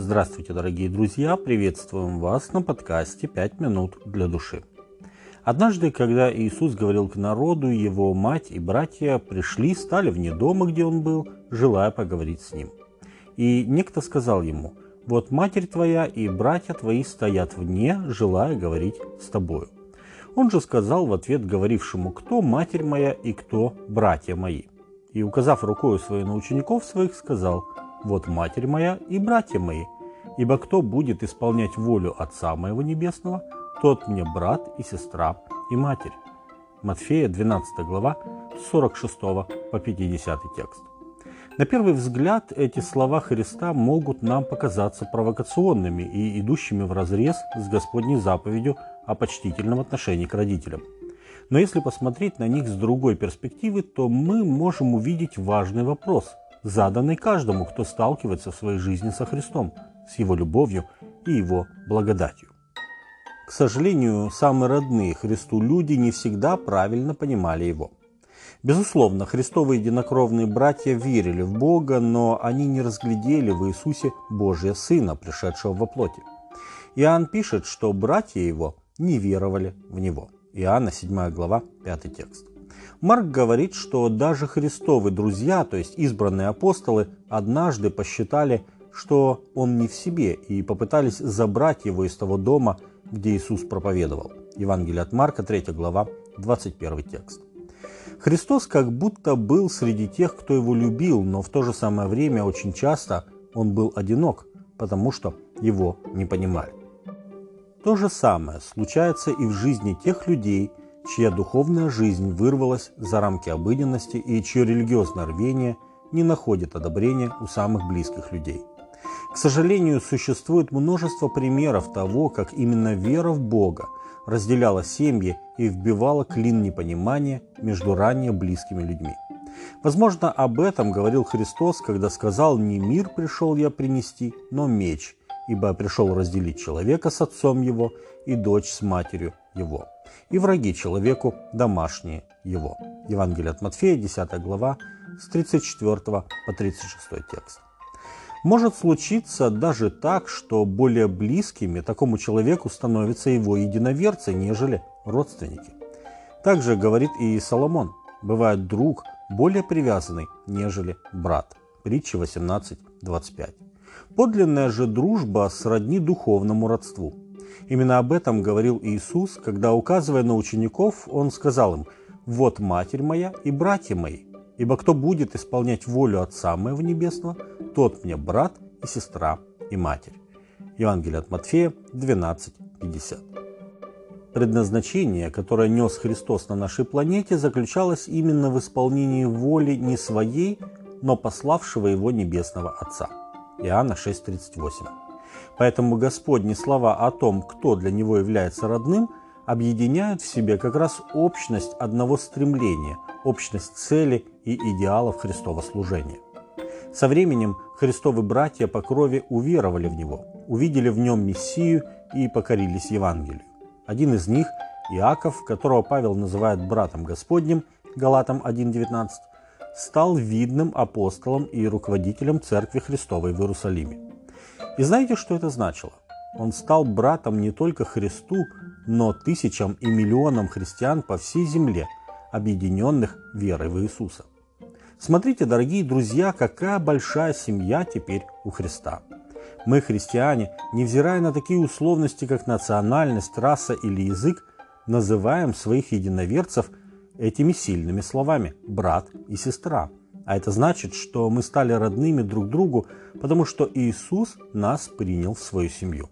Здравствуйте, дорогие друзья! Приветствуем вас на подкасте «Пять минут для души». Однажды, когда Иисус говорил к народу, его мать и братья пришли, стали вне дома, где он был, желая поговорить с ним. И некто сказал ему, «Вот матерь твоя и братья твои стоят вне, желая говорить с тобою». Он же сказал в ответ говорившему, «Кто матерь моя и кто братья мои?» И, указав рукой своей на учеников своих, сказал – вот матерь моя и братья мои. Ибо кто будет исполнять волю Отца моего Небесного, тот мне брат и сестра и матерь. Матфея 12 глава 46 по 50 текст. На первый взгляд эти слова Христа могут нам показаться провокационными и идущими в разрез с Господней заповедью о почтительном отношении к родителям. Но если посмотреть на них с другой перспективы, то мы можем увидеть важный вопрос – заданный каждому, кто сталкивается в своей жизни со Христом, с Его любовью и Его благодатью. К сожалению, самые родные Христу люди не всегда правильно понимали Его. Безусловно, христовые единокровные братья верили в Бога, но они не разглядели в Иисусе Божия Сына, пришедшего во плоти. Иоанн пишет, что братья его не веровали в Него. Иоанна 7 глава 5 текст. Марк говорит, что даже христовы друзья, то есть избранные апостолы, однажды посчитали, что он не в себе, и попытались забрать его из того дома, где Иисус проповедовал. Евангелие от Марка, 3 глава, 21 текст. Христос как будто был среди тех, кто его любил, но в то же самое время очень часто он был одинок, потому что его не понимали. То же самое случается и в жизни тех людей, чья духовная жизнь вырвалась за рамки обыденности и чье религиозное рвение не находит одобрения у самых близких людей. К сожалению, существует множество примеров того, как именно вера в Бога разделяла семьи и вбивала клин непонимания между ранее близкими людьми. Возможно, об этом говорил Христос, когда сказал «Не мир пришел я принести, но меч, ибо пришел разделить человека с отцом его и дочь с матерью его» и враги человеку домашние его. Евангелие от Матфея, 10 глава, с 34 по 36 текст. Может случиться даже так, что более близкими такому человеку становятся его единоверцы, нежели родственники. Также говорит и Соломон, бывает друг более привязанный, нежели брат. Притча 18.25. Подлинная же дружба сродни духовному родству – Именно об этом говорил Иисус, когда, указывая на учеников, Он сказал им, «Вот матерь моя и братья мои, ибо кто будет исполнять волю Отца моего Небесного, тот мне брат и сестра и матерь». Евангелие от Матфея 12:50. Предназначение, которое нес Христос на нашей планете, заключалось именно в исполнении воли не своей, но пославшего его Небесного Отца. Иоанна 6:38. Поэтому Господни слова о том, кто для него является родным, объединяют в себе как раз общность одного стремления, общность цели и идеалов Христова служения. Со временем Христовы братья по крови уверовали в Него, увидели в Нем Мессию и покорились Евангелию. Один из них, Иаков, которого Павел называет братом Господним, Галатам 1.19, стал видным апостолом и руководителем Церкви Христовой в Иерусалиме. И знаете, что это значило? Он стал братом не только Христу, но тысячам и миллионам христиан по всей земле, объединенных верой в Иисуса. Смотрите, дорогие друзья, какая большая семья теперь у Христа. Мы, христиане, невзирая на такие условности, как национальность, раса или язык, называем своих единоверцев этими сильными словами – брат и сестра – а это значит, что мы стали родными друг другу, потому что Иисус нас принял в свою семью.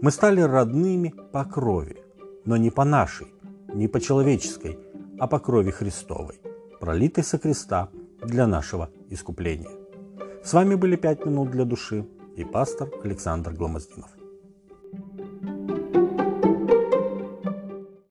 Мы стали родными по крови, но не по нашей, не по человеческой, а по крови Христовой, пролитой со креста для нашего искупления. С вами были «Пять минут для души» и пастор Александр Гломоздинов.